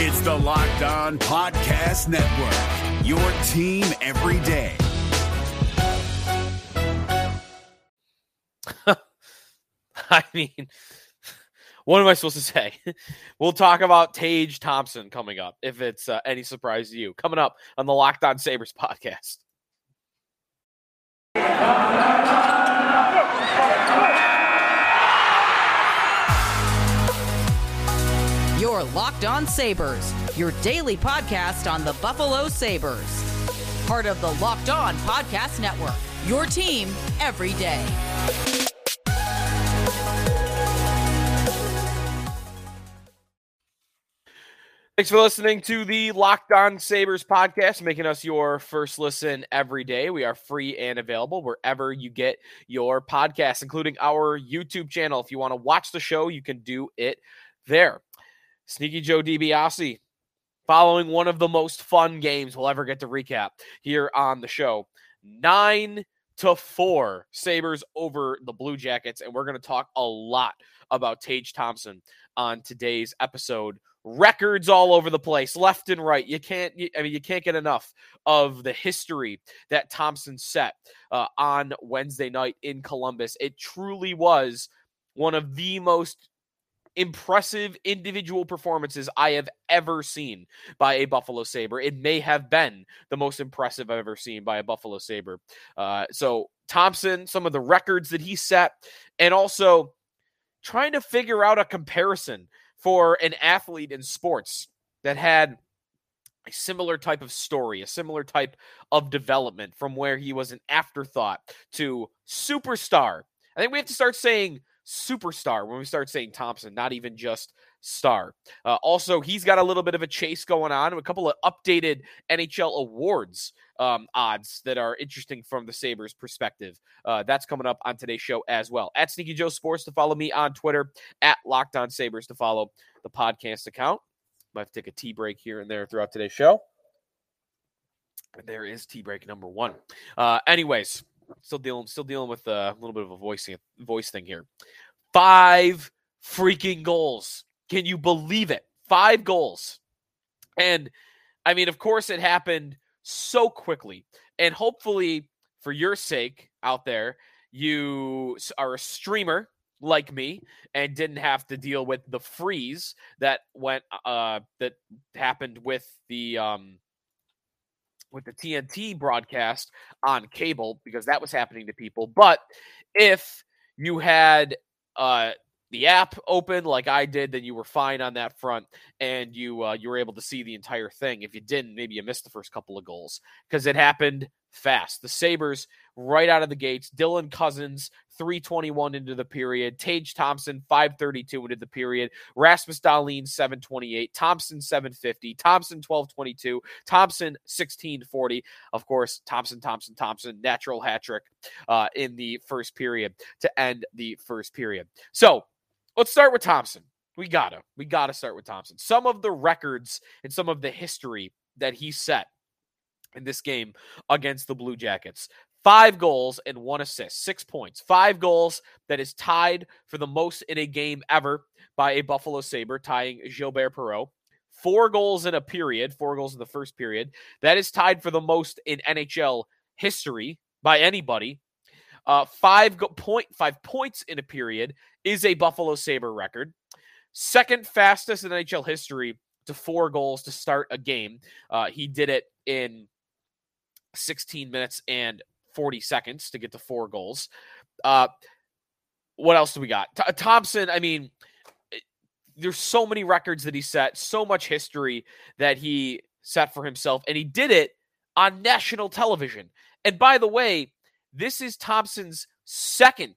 It's the Locked On Podcast Network, your team every day. I mean, what am I supposed to say? we'll talk about Tage Thompson coming up, if it's uh, any surprise to you. Coming up on the Locked On Sabres podcast. Locked On Sabres, your daily podcast on the Buffalo Sabres. Part of the Locked On Podcast Network, your team every day. Thanks for listening to the Locked On Sabres podcast, making us your first listen every day. We are free and available wherever you get your podcasts, including our YouTube channel. If you want to watch the show, you can do it there. Sneaky Joe DiBiase, following one of the most fun games we'll ever get to recap here on the show. Nine to four Sabres over the Blue Jackets. And we're going to talk a lot about Tage Thompson on today's episode records all over the place, left and right. You can't, I mean, you can't get enough of the history that Thompson set uh, on Wednesday night in Columbus. It truly was one of the most impressive individual performances I have ever seen by a Buffalo Sabre. It may have been the most impressive I've ever seen by a Buffalo Sabre. Uh, so, Thompson, some of the records that he set, and also trying to figure out a comparison for an athlete in sports that had a similar type of story, a similar type of development from where he was an afterthought to superstar. I think we have to start saying superstar when we start saying Thompson, not even just star. Uh, also, he's got a little bit of a chase going on, a couple of updated NHL awards um, odds that are interesting from the Sabres perspective. Uh, that's coming up on today's show as well. At Sneaky Joe Sports to follow me on Twitter, at Locked On Sabres to follow the podcast account. Might have to take a tea break here and there throughout today's show. There is tea break number one. Uh, anyways, still dealing, still dealing with a little bit of a voice voice thing here. Five freaking goals. Can you believe it? Five goals. And I mean, of course, it happened so quickly. And hopefully, for your sake out there, you are a streamer like me and didn't have to deal with the freeze that went uh that happened with the um with the TNT broadcast on cable because that was happening to people but if you had uh the app open like I did, then you were fine on that front, and you uh, you were able to see the entire thing. If you didn't, maybe you missed the first couple of goals because it happened fast. The Sabres right out of the gates. Dylan Cozens, 321 into the period. Tage Thompson 532 into the period. Rasmus Dahlin 728. Thompson 750. Thompson 1222. Thompson 1640. Of course, Thompson, Thompson, Thompson, natural hat trick uh, in the first period to end the first period. So let's start with Thompson. We gotta, we gotta start with Thompson. Some of the records and some of the history that he set in this game against the Blue Jackets. Five goals and one assist, six points. Five goals that is tied for the most in a game ever by a Buffalo Sabre, tying Gilbert Perreault. Four goals in a period, four goals in the first period. That is tied for the most in NHL history by anybody. Uh, five go- point five points in a period is a Buffalo Sabre record. Second fastest in NHL history to four goals to start a game. Uh, he did it in 16 minutes and 40 seconds to get to four goals. Uh, what else do we got? T- Thompson, I mean, eh, there's so many records that he set, so much history that he set for himself, and he did it on national television. And by the way, this is Thompson's second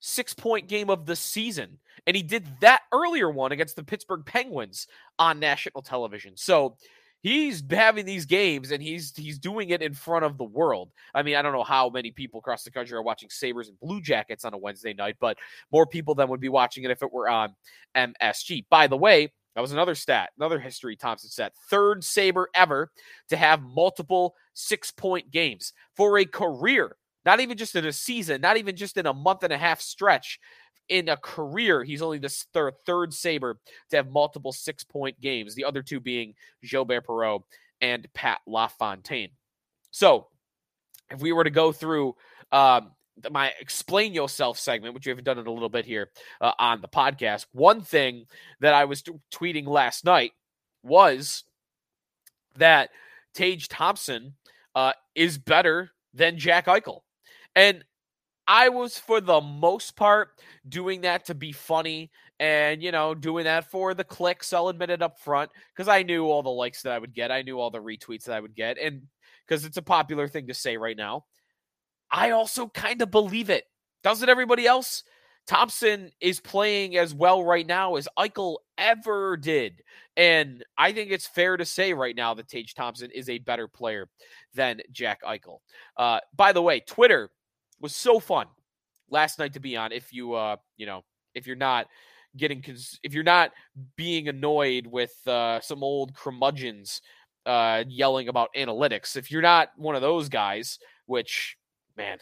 six point game of the season. And he did that earlier one against the Pittsburgh Penguins on national television. So he's having these games and he's he's doing it in front of the world. I mean, I don't know how many people across the country are watching Sabres and Blue Jackets on a Wednesday night, but more people than would be watching it if it were on MSG. By the way, that was another stat, another history Thompson set. Third Sabre ever to have multiple six point games for a career not even just in a season, not even just in a month and a half stretch. In a career, he's only the third, third Sabre to have multiple six point games, the other two being Gilbert Perreault and Pat LaFontaine. So, if we were to go through um, my explain yourself segment, which we haven't done in a little bit here uh, on the podcast, one thing that I was t- tweeting last night was that Tage Thompson uh, is better than Jack Eichel. And I was, for the most part, doing that to be funny and, you know, doing that for the clicks. I'll admit it up front because I knew all the likes that I would get. I knew all the retweets that I would get. And because it's a popular thing to say right now. I also kind of believe it. Doesn't everybody else? Thompson is playing as well right now as Eichel ever did. And I think it's fair to say right now that Tage Thompson is a better player than Jack Eichel. Uh, by the way, Twitter was so fun last night to be on. If you, uh, you know, if you're not getting, cons- if you're not being annoyed with uh, some old curmudgeons uh, yelling about analytics, if you're not one of those guys, which man,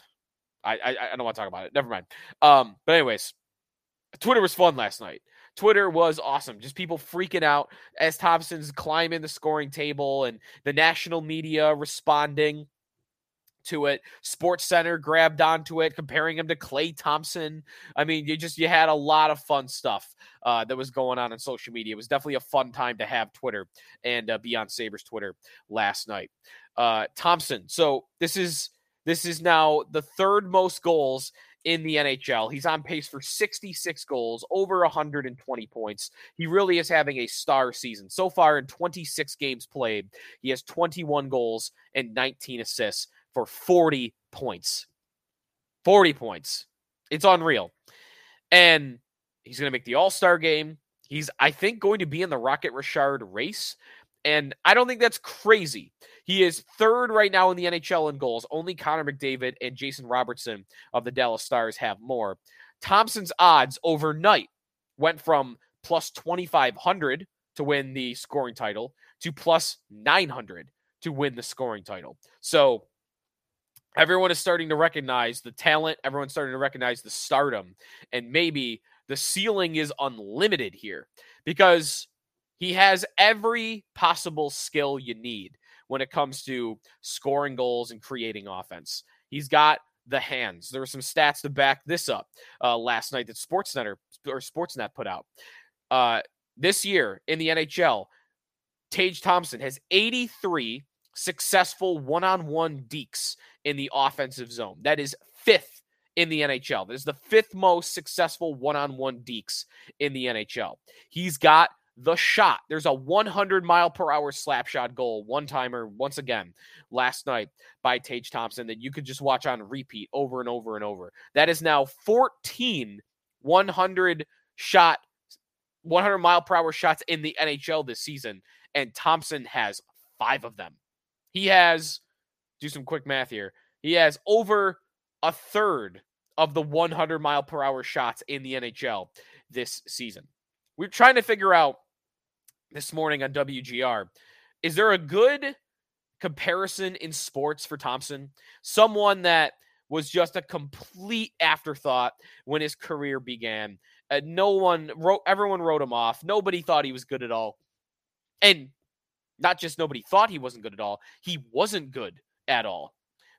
I, I, I don't want to talk about it. Never mind. Um, but anyways, Twitter was fun last night. Twitter was awesome. Just people freaking out as Thompson's climbing the scoring table and the national media responding to it. Sports Center grabbed onto it, comparing him to Klay Thompson. I mean, you just you had a lot of fun stuff uh, that was going on on social media. It was definitely a fun time to have Twitter and uh, be on Sabres Twitter last night. Uh, Thompson. So this is this is now the third most goals in the NHL. He's on pace for 66 goals, over 120 points. He really is having a star season. So far in 26 games played, he has 21 goals and 19 assists for 40 points. 40 points. It's unreal. And he's going to make the All Star game. He's, I think, going to be in the Rocket Richard race. And I don't think that's crazy. He is third right now in the NHL in goals. Only Connor McDavid and Jason Robertson of the Dallas Stars have more. Thompson's odds overnight went from plus 2,500 to win the scoring title to plus 900 to win the scoring title. So everyone is starting to recognize the talent. Everyone's starting to recognize the stardom. And maybe the ceiling is unlimited here because he has every possible skill you need when it comes to scoring goals and creating offense. He's got the hands. There were some stats to back this up uh, last night that SportsCenter or Sportsnet put out. Uh, this year in the NHL, Tage Thompson has 83 successful one-on-one dekes in the offensive zone. That is fifth in the NHL. That is the fifth most successful one-on-one dekes in the NHL. He's got the shot. There's a 100 mile per hour slap shot goal, one timer, once again, last night by Tage Thompson that you could just watch on repeat over and over and over. That is now 14 100 shot, 100 mile per hour shots in the NHL this season, and Thompson has five of them. He has, do some quick math here, he has over a third of the 100 mile per hour shots in the NHL this season. We're trying to figure out this morning on WGR. Is there a good comparison in sports for Thompson? Someone that was just a complete afterthought when his career began. Uh, no one wrote, everyone wrote him off. Nobody thought he was good at all. And not just nobody thought he wasn't good at all, he wasn't good at all.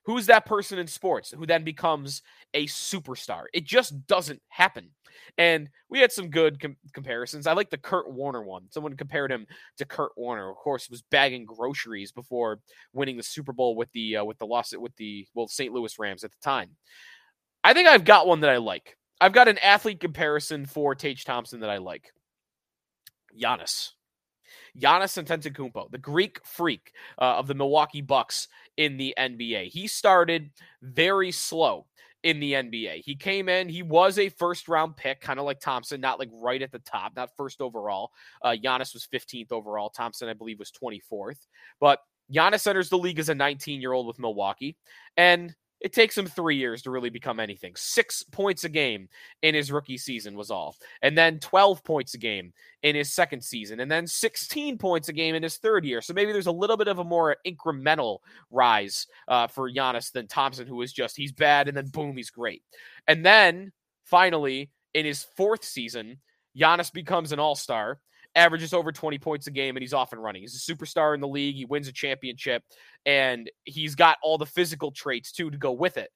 Who's that person in sports who then becomes a superstar? It just doesn't happen. And we had some good com- comparisons. I like the Kurt Warner one. Someone compared him to Kurt Warner. Of course, was bagging groceries before winning the Super Bowl with the uh, with the loss with the well St. Louis Rams at the time. I think I've got one that I like. I've got an athlete comparison for Tage Thompson that I like. Giannis. Giannis Antetokounmpo, the Greek freak uh, of the Milwaukee Bucks in the NBA. He started very slow in the NBA. He came in, he was a first round pick, kind of like Thompson, not like right at the top, not first overall. Uh, Giannis was 15th overall. Thompson, I believe, was 24th. But Giannis enters the league as a 19 year old with Milwaukee. And it takes him three years to really become anything. Six points a game in his rookie season was all. And then 12 points a game in his second season. And then 16 points a game in his third year. So maybe there's a little bit of a more incremental rise uh, for Giannis than Thompson, who is just, he's bad and then boom, he's great. And then finally, In his fourth season, Giannis becomes an all star, averages over 20 points a game, and he's off and running. He's a superstar in the league. He wins a championship, and he's got all the physical traits too to go with it.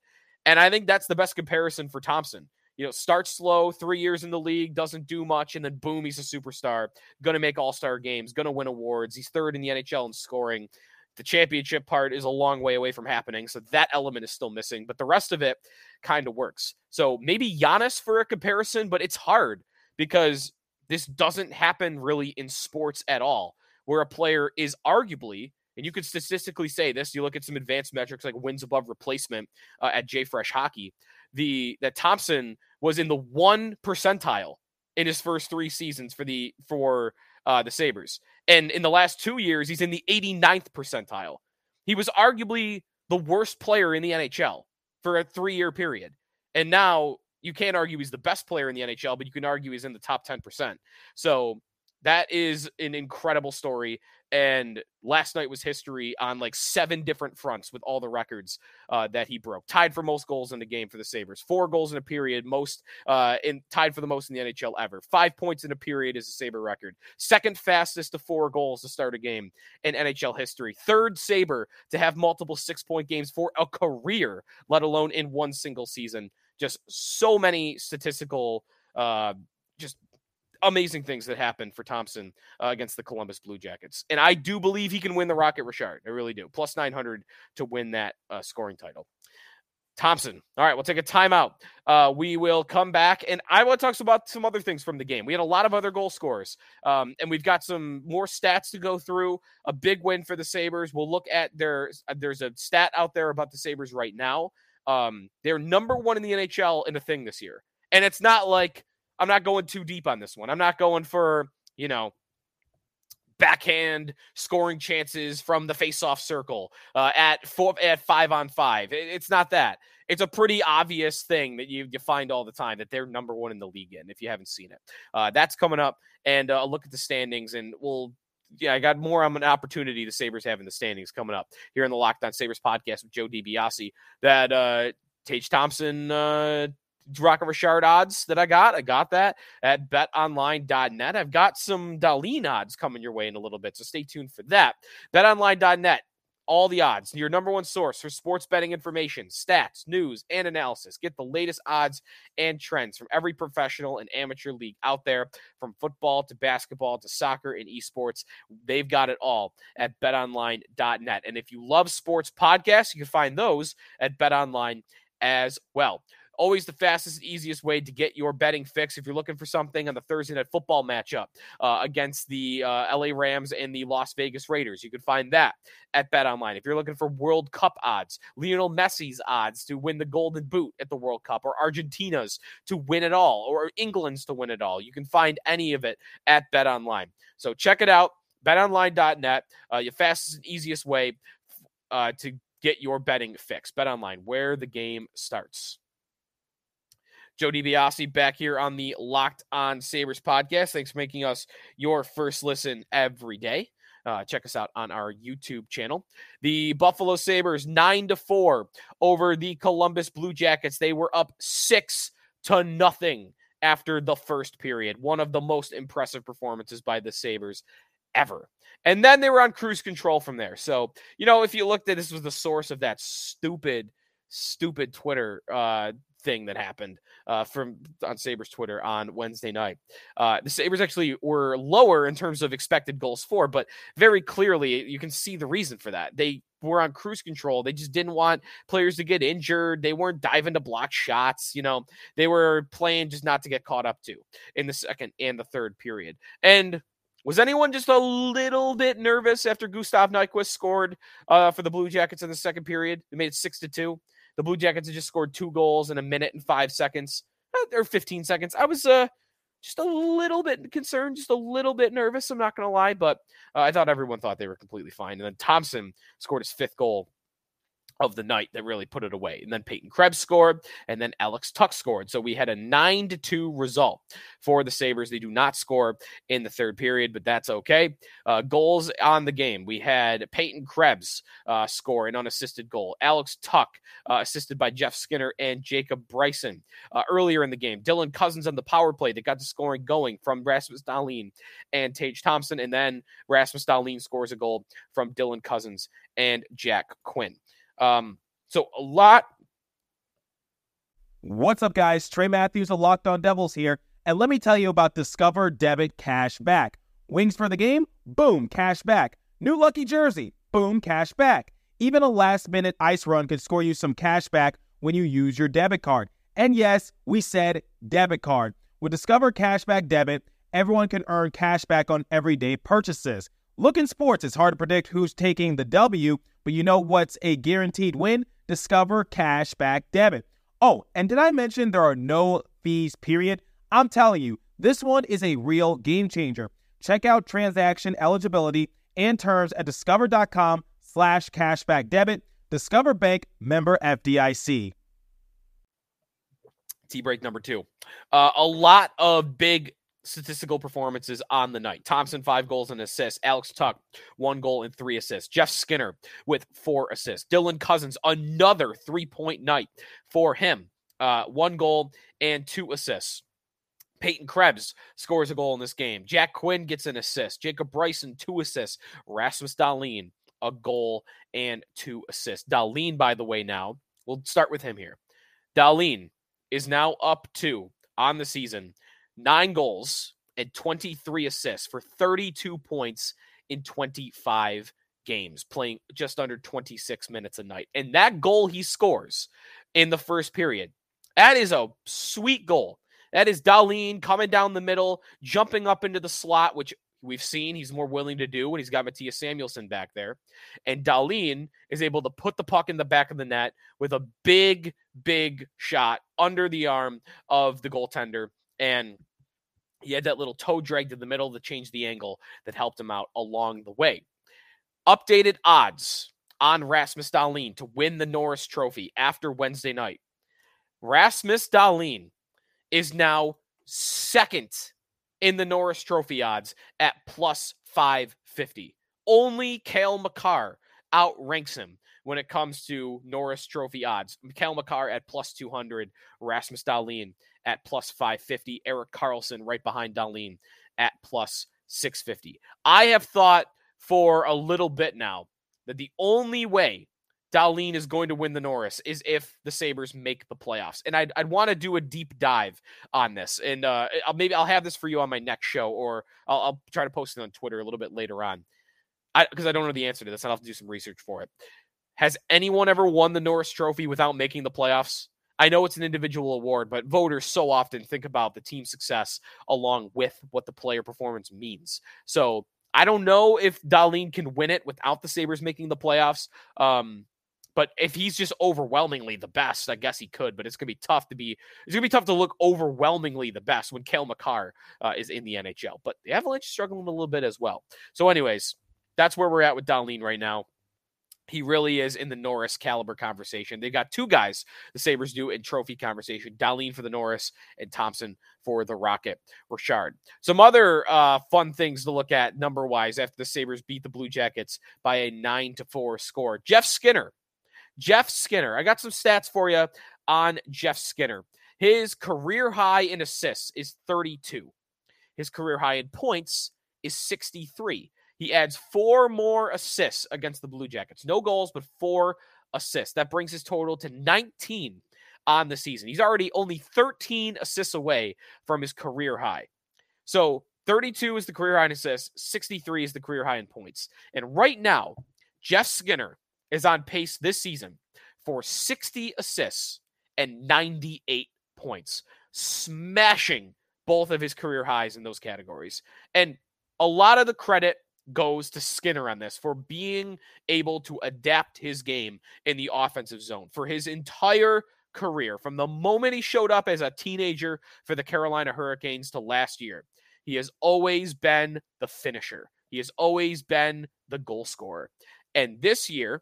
And I think that's the best comparison for Thompson. You know, starts slow, three years in the league, doesn't do much, and then boom, he's a superstar. Going to make all star games, going to win awards. He's third in the NHL in scoring. The championship part is a long way away from happening, so that element is still missing, but the rest of it kind of works. So maybe Giannis for a comparison, but it's hard because this doesn't happen really in sports at all, where a player is arguably, and you could statistically say this. You look at some advanced metrics like wins above replacement uh, at JFresh Hockey. The that Thompson was in the one percentile in his first three seasons for the for uh, the Sabres. And in the last two years, he's in the 89th percentile. He was arguably the worst player in the NHL for a three year period. And now you can't argue he's the best player in the NHL, but you can argue he's in the top 10%. So that is an incredible story. And last night was history on like seven different fronts with all the records uh, that he broke. Tied for most goals in the game for the Sabres. Four goals in a period, most uh, in tied for the most in the NHL ever. Five points in a period is a Sabre record. Second fastest to four goals to start a game in NHL history. Third Sabre to have multiple six point games for a career, let alone in one single season. Just so many statistical. Uh, just amazing things that happened for Thompson uh, against the Columbus Blue Jackets. And I do believe he can win the Rocket Richard. I really do. Plus 900 to win that uh, scoring title. Thompson. All right, we'll take a timeout. Uh, we will come back, and I want to talk about some other things from the game. We had a lot of other goal scores, um, and we've got some more stats to go through. A big win for the Sabres. We'll look at their. There's a stat out there about the Sabres right now. Um, they're number one in the NHL in a thing this year, and it's not like I'm not going too deep on this one. I'm not going for, you know, backhand scoring chances from the face-off circle uh, at four at five on five. It's not that. It's a pretty obvious thing that you, you find all the time that they're number one in the league in. If you haven't seen it, uh, that's coming up. And uh, look at the standings, and we'll. Yeah, I got more on an opportunity the Sabres have in the standings coming up here in the Locked On Sabres podcast with Joe DiBiase. That uh, Tage Thompson uh, Rocket Richard odds that I got. I got that at betonline.net. I've got some Dahlin odds coming your way in a little bit, so stay tuned for that. Betonline.net, all the odds, your number one source for sports betting information, stats, news, and analysis. Get the latest odds and trends from every professional and amateur league out there, from football to basketball to soccer and esports. They've got it all at betonline.net. And if you love sports podcasts, you can find those at betonline as well always the fastest easiest way to get your betting fix if you're looking for something on the Thursday night football matchup uh, against the uh, LA Rams and the Las Vegas Raiders. You can find that at Bet Online. If you're looking for World Cup odds, Lionel Messi's odds to win the Golden Boot at the World Cup, or Argentina's to win it all, or England's to win it all, you can find any of it at Bet Online. So check it out. BetOnline.net, uh, your fastest and easiest way uh, to get your betting fix. Bet Online, where the game starts. Joe DiBiase back here on the Locked On Sabres podcast. Thanks for making us your first listen every day. Uh, check us out on our YouTube channel. The Buffalo Sabres, 9 to 4 over the Columbus Blue Jackets. They were up 6 to nothing after the first period. One of the most impressive performances by the Sabres ever. And then they were on cruise control from there. So, you know, if you looked at this was the source of that stupid, stupid Twitter uh, thing that happened uh, from on Sabres Twitter on Wednesday night. Uh, the Sabres actually were lower in terms of expected goals for, but very clearly you can see the reason for that. They were on cruise control. They just didn't want players to get injured. They weren't diving to block shots. You know, they were playing just not to get caught up to in the second and the third period. And was anyone just a little bit nervous after Gustav Nyquist scored uh, for the Blue Jackets in the second period? They made it six to two. The Blue Jackets had just scored two goals in a minute and five seconds uh, or 15 seconds. I was uh, just a little bit concerned, just a little bit nervous. I'm not going to lie, but uh, I thought everyone thought they were completely fine. And then Thompson scored his fifth goal of the night that really put it away. And then Peyton Krebs scored, and then Alex Tuch scored. So we had a nine to two result for the Sabres. They do not score in the third period, but that's okay. Uh, goals on the game. We had Peyton Krebs uh, score an unassisted goal. Alex Tuch uh, assisted by Jeff Skinner and Jacob Bryson uh, earlier in the game. Dylan Cozens on the power play that got the scoring going from Rasmus Dahlin and Tage Thompson. And then Rasmus Dahlin scores a goal from Dylan Cozens and Jack Quinn. Um, so a lot. What's up, guys? Trey Matthews of Locked On Devils here, and let me tell you about Discover Debit Cash Back. Wings for the game? Boom, cash back. New lucky jersey? Boom, cash back. Even a last minute ice run could score you some cash back when you use your debit card. And yes, we said debit card. With Discover Cashback Debit, everyone can earn cash back on everyday purchases. Look in sports, it's hard to predict who's taking the W, but you know what's a guaranteed win? Discover Cashback Debit. Oh, and did I mention there are no fees, period? I'm telling you, this one is a real game changer. Check out transaction eligibility and terms at discover.com slash cashback debit. Discover Bank member FDIC. Tea break number two. Uh, a lot of big statistical performances on the night. Thompson, five goals and assists. Alex Tuch, one goal and three assists. Jeff Skinner with four assists. Dylan Cozens, another three point night for him. Uh, one goal and two assists. Peyton Krebs scores a goal in this game. Jack Quinn gets an assist. Jacob Bryson, two assists. Rasmus Dahlin, a goal and two assists. Dahlin, by the way, now, we'll start with him here. Dahlin is now up to, on the season, nine goals and 23 assists for 32 points in 25 games, playing just under 26 minutes a night. And that goal he scores in the first period, that is a sweet goal. That is Dahlin coming down the middle, jumping up into the slot, which we've seen he's more willing to do when he's got Mattias Samuelsson back there. And Dahlin is able to put the puck in the back of the net with a big, big shot under the arm of the goaltender. And he had that little toe dragged in the middle to change the angle that helped him out along the way. Updated odds on Rasmus Dahlin to win the Norris Trophy after Wednesday night. Rasmus Dahlin is now second in the Norris Trophy odds at plus 550. Only Cale Makar outranks him when it comes to Norris Trophy odds. Cale Makar at plus 200, Rasmus Dahlin at plus 550. Erik Karlsson right behind Dahlin at plus 650. I have thought for a little bit now that the only way Dahlin is going to win the Norris is if the Sabres make the playoffs. And I'd, I'd want to do a deep dive on this. And uh, I'll, maybe I'll have this for you on my next show, or I'll, I'll try to post it on Twitter a little bit later on. Because I, I, don't know the answer to this. I'll have to do some research for it. Has anyone ever won the Norris Trophy without making the playoffs? I know it's an individual award, but voters so often think about the team success along with what the player performance means. So I don't know if Dahlin can win it without the Sabres making the playoffs. Um, but if he's just overwhelmingly the best, I guess he could. But it's gonna be tough to be. It's gonna be tough to look overwhelmingly the best when Cale Makar uh, is in the NHL. But the Avalanche is struggling a little bit as well. So, anyways, that's where we're at with Dahlin right now he really is in the Norris caliber conversation. They got two guys the Sabres do in trophy conversation Dahlin for the Norris and Thompson for the Rocket Richard. Some other uh, fun things to look at number wise after the Sabres beat the Blue Jackets by a 9 to 4 score. Jeff Skinner. Jeff Skinner. I got some stats for you on Jeff Skinner. His career high in assists is 32. His career high in points is 63. He adds four more assists against the Blue Jackets. No goals, but four assists. That brings his total to 19 on the season. He's already only 13 assists away from his career high. So 32 is the career high in assists, 63 is the career high in points. And right now, Jeff Skinner is on pace this season for 60 assists and 98 points, smashing both of his career highs in those categories. And a lot of the credit goes to Skinner on this for being able to adapt his game in the offensive zone for his entire career from the moment he showed up as a teenager for the Carolina Hurricanes to last year. He has always been the finisher. He has always been the goal scorer. And this year,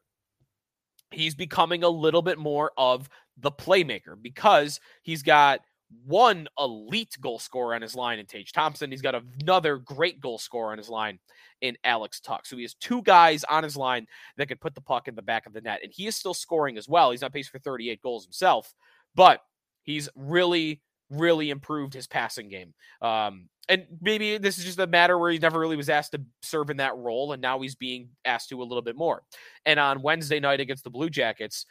he's becoming a little bit more of the playmaker because he's got one elite goal scorer on his line in Tage Thompson. He's got another great goal scorer on his line in Alex Tuch. So he has two guys on his line that can put the puck in the back of the net. And he is still scoring as well. He's on pace for 38 goals himself, but he's really, really improved his passing game. Um, and maybe this is just a matter where he never really was asked to serve in that role, and now he's being asked to a little bit more. And on Wednesday night against the Blue Jackets,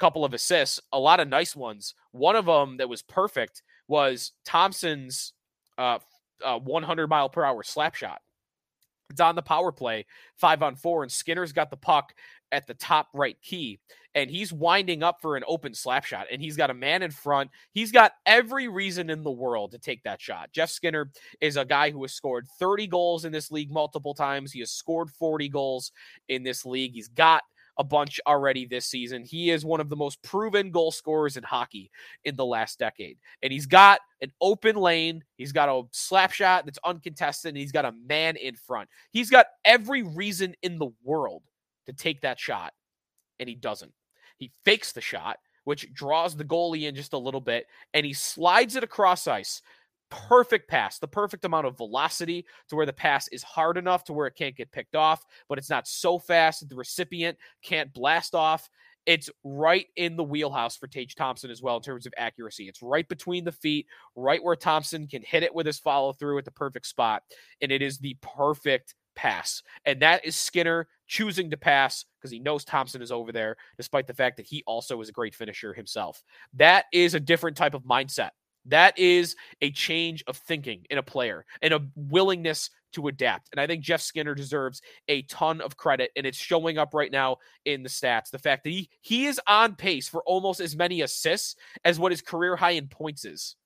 couple of assists, a lot of nice ones. One of them that was perfect was Thompson's uh, uh, 100 mile per hour slap shot. It's on the power play, five on four, and Skinner's got the puck at the top right key, and he's winding up for an open slap shot, and he's got a man in front. He's got every reason in the world to take that shot. Jeff Skinner is a guy who has scored 30 goals in this league multiple times. He has scored 40 goals in this league. He's got a bunch already this season. He is one of the most proven goal scorers in hockey in the last decade. And he's got an open lane. He's got a slap shot that's uncontested. And he's got a man in front. He's got every reason in the world to take that shot. And he doesn't. He fakes the shot, which draws the goalie in just a little bit. And he slides it across ice perfect pass, the perfect amount of velocity to where the pass is hard enough to where it can't get picked off, but it's not so fast that the recipient can't blast off. It's right in the wheelhouse for Tage Thompson as well in terms of accuracy. It's right between the feet, right where Thompson can hit it with his follow through at the perfect spot. And it is the perfect pass. And that is Skinner choosing to pass because he knows Thompson is over there, despite the fact that he also is a great finisher himself. That is a different type of mindset that is a change of thinking in a player and a willingness to adapt. And I think Jeff Skinner deserves a ton of credit, and it's showing up right now in the stats. The fact that he he is on pace for almost as many assists as what his career high in points is.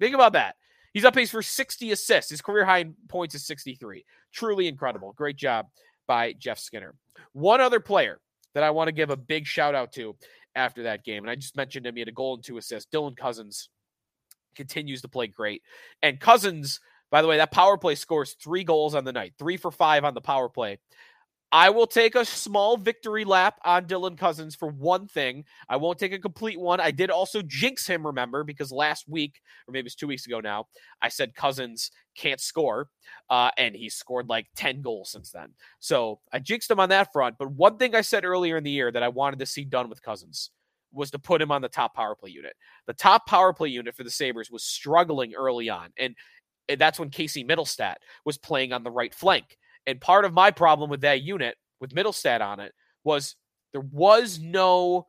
Think about that. He's on pace for 60 assists. His career high in points is 63. Truly incredible. Great job by Jeff Skinner. One other player that I want to give a big shout out to after that game, and I just mentioned him. He had a goal and two assists. Dylan Cozens continues to play great. And Cozens, by the way, that power play scores three goals on the night, three for five on the power play. I will take a small victory lap on Dylan Cozens for one thing. I won't take a complete one. I did also jinx him, remember, because last week, or maybe it's two weeks ago now, I said Cozens can't score, uh, and he scored like 10 goals since then. So I jinxed him on that front. But one thing I said earlier in the year that I wanted to see done with Cozens was to put him on the top power play unit. The top power play unit for the Sabres was struggling early on. And that's when Casey Mittelstadt was playing on the right flank. And part of my problem with that unit, with Mittelstadt on it, was there was no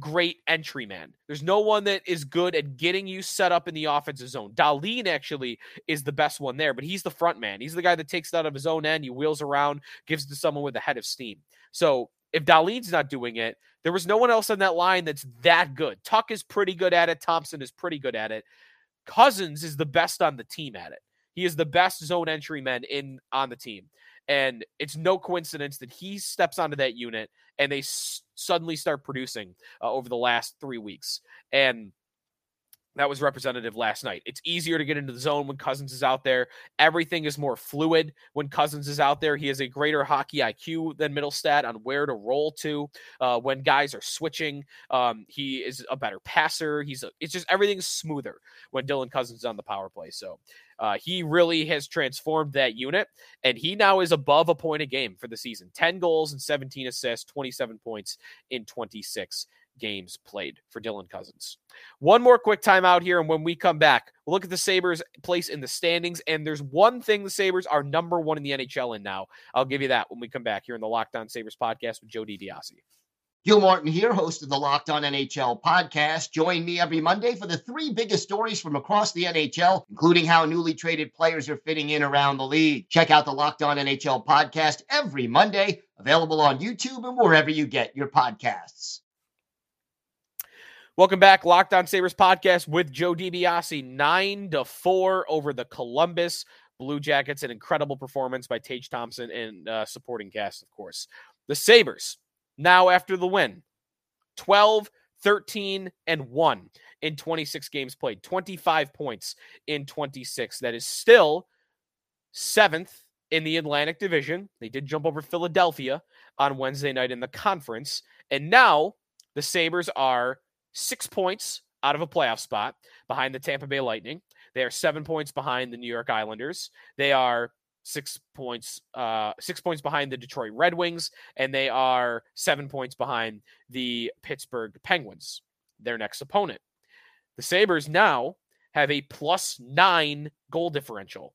great entry man. There's no one that is good at getting you set up in the offensive zone. Dahlin actually is the best one there, but he's the front man. He's the guy that takes it out of his own end. He wheels around, gives it to someone with a head of steam. So if Dahlin's not doing it, there was no one else on that line that's that good. Tuch is pretty good at it. Thompson is pretty good at it. Cozens is the best on the team at it. He is the best zone entry man in on the team. And it's no coincidence that he steps onto that unit and they s- suddenly start producing uh, over the last three weeks. And that was representative last night. It's easier to get into the zone when Cozens is out there. Everything is more fluid when Cozens is out there. He has a greater hockey IQ than Mittelstadt on where to roll to uh, when guys are switching. Um, he is a better passer. He's a, it's just everything's smoother when Dylan Cozens is on the power play. So uh, he really has transformed that unit, and he now is above a point a game for the season 10 goals and 17 assists, 27 points in 26 games played for Dylan Cozens. One more quick timeout here, and when we come back, we'll look at the Sabres' place in the standings. And there's one thing the Sabres are number one in the NHL in now. I'll give you that when we come back here in the Locked On Sabres podcast with Joe DiBiase. Gil Martin here, host of the Locked On NHL podcast. Join me every Monday for the three biggest stories from across the NHL, including how newly traded players are fitting in around the league. Check out the Locked On NHL podcast every Monday, available on YouTube and wherever you get your podcasts. Welcome back, Locked On Sabres podcast with Joe DiBiase. Nine to four over the Columbus Blue Jackets. An incredible performance by Tage Thompson and uh, supporting cast, of course. The Sabres now after the win 12 13 and 1 in 26 games played 25 points in 26 that is still seventh in the Atlantic Division. They did jump over Philadelphia on Wednesday night in the conference. And now the Sabres are six points out of a playoff spot behind the Tampa Bay Lightning. They are seven points behind the New York Islanders. They are six points, uh, six points behind the Detroit Red Wings, and they are seven points behind the Pittsburgh Penguins, their next opponent. The Sabres now have a plus nine goal differential.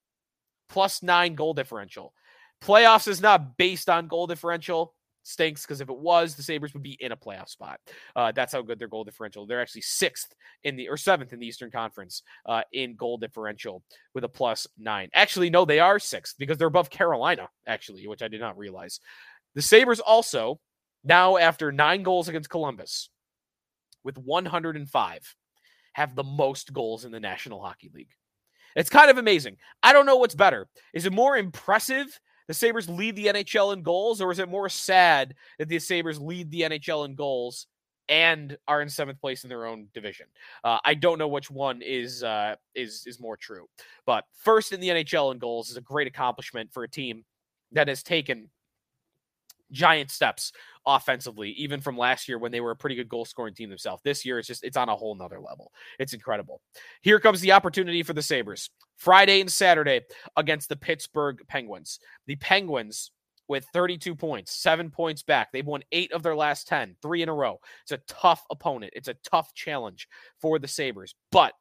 Plus nine goal differential. Playoffs is not based on goal differential stinks because if it was, the Sabres would be in a playoff spot. Uh, that's how good their goal differential. They're actually sixth in the or seventh in the Eastern Conference uh, in goal differential with a plus nine. Actually, no, they are sixth because they're above Carolina, actually, which I did not realize. The Sabres also, now after nine goals against Columbus with 105, have the most goals in the National Hockey League. It's kind of amazing. I don't know what's better. Is it more impressive the Sabres lead the NHL in goals, or is it more sad that the Sabres lead the NHL in goals and are in seventh place in their own division? Uh, I don't know which one is uh, is is more true, but first in the NHL in goals is a great accomplishment for a team that has taken giant steps offensively, even from last year when they were a pretty good goal scoring team themselves. This year, it's just it's on a whole nother level. It's incredible. Here comes the opportunity for the Sabres. Friday and Saturday against the Pittsburgh Penguins. The Penguins with 32 points, seven points back. They've won eight of their last 10, three in a row. It's a tough opponent. It's a tough challenge for the Sabres. But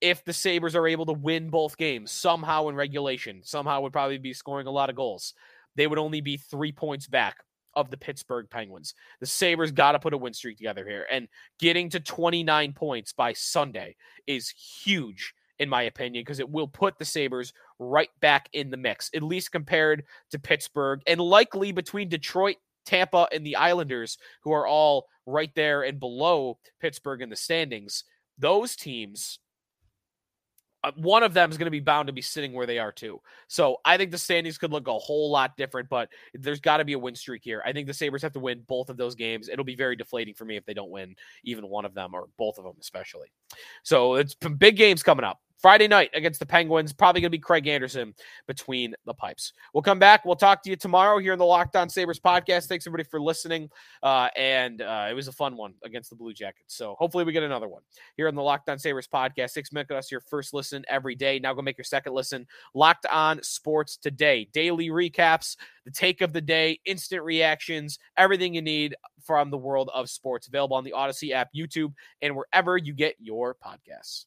if the Sabres are able to win both games somehow in regulation, somehow would probably be scoring a lot of goals they would only be three points back of the Pittsburgh Penguins. The Sabres got to put a win streak together here. And getting to 29 points by Sunday is huge, in my opinion, because it will put the Sabres right back in the mix, at least compared to Pittsburgh and likely between Detroit, Tampa, and the Islanders, who are all right there and below Pittsburgh in the standings. Those teams Uh, one of them is going to be bound to be sitting where they are too. So I think the standings could look a whole lot different, but there's got to be a win streak here. I think the Sabres have to win both of those games. It'll be very deflating for me if they don't win even one of them or both of them, especially. So it's big games coming up. Friday night against the Penguins. Probably going to be Craig Anderson between the pipes. We'll come back. We'll talk to you tomorrow here in the Locked On Sabres podcast. Thanks everybody for listening. Uh, and uh, it was a fun one against the Blue Jackets. So hopefully we get another one here on the Locked On Sabres podcast. Six minutes your first listen every day. Now go make your second listen. Locked On Sports Today. Daily recaps, the take of the day, instant reactions, everything you need from the world of sports. Available on the Odyssey app, YouTube, and wherever you get your podcasts.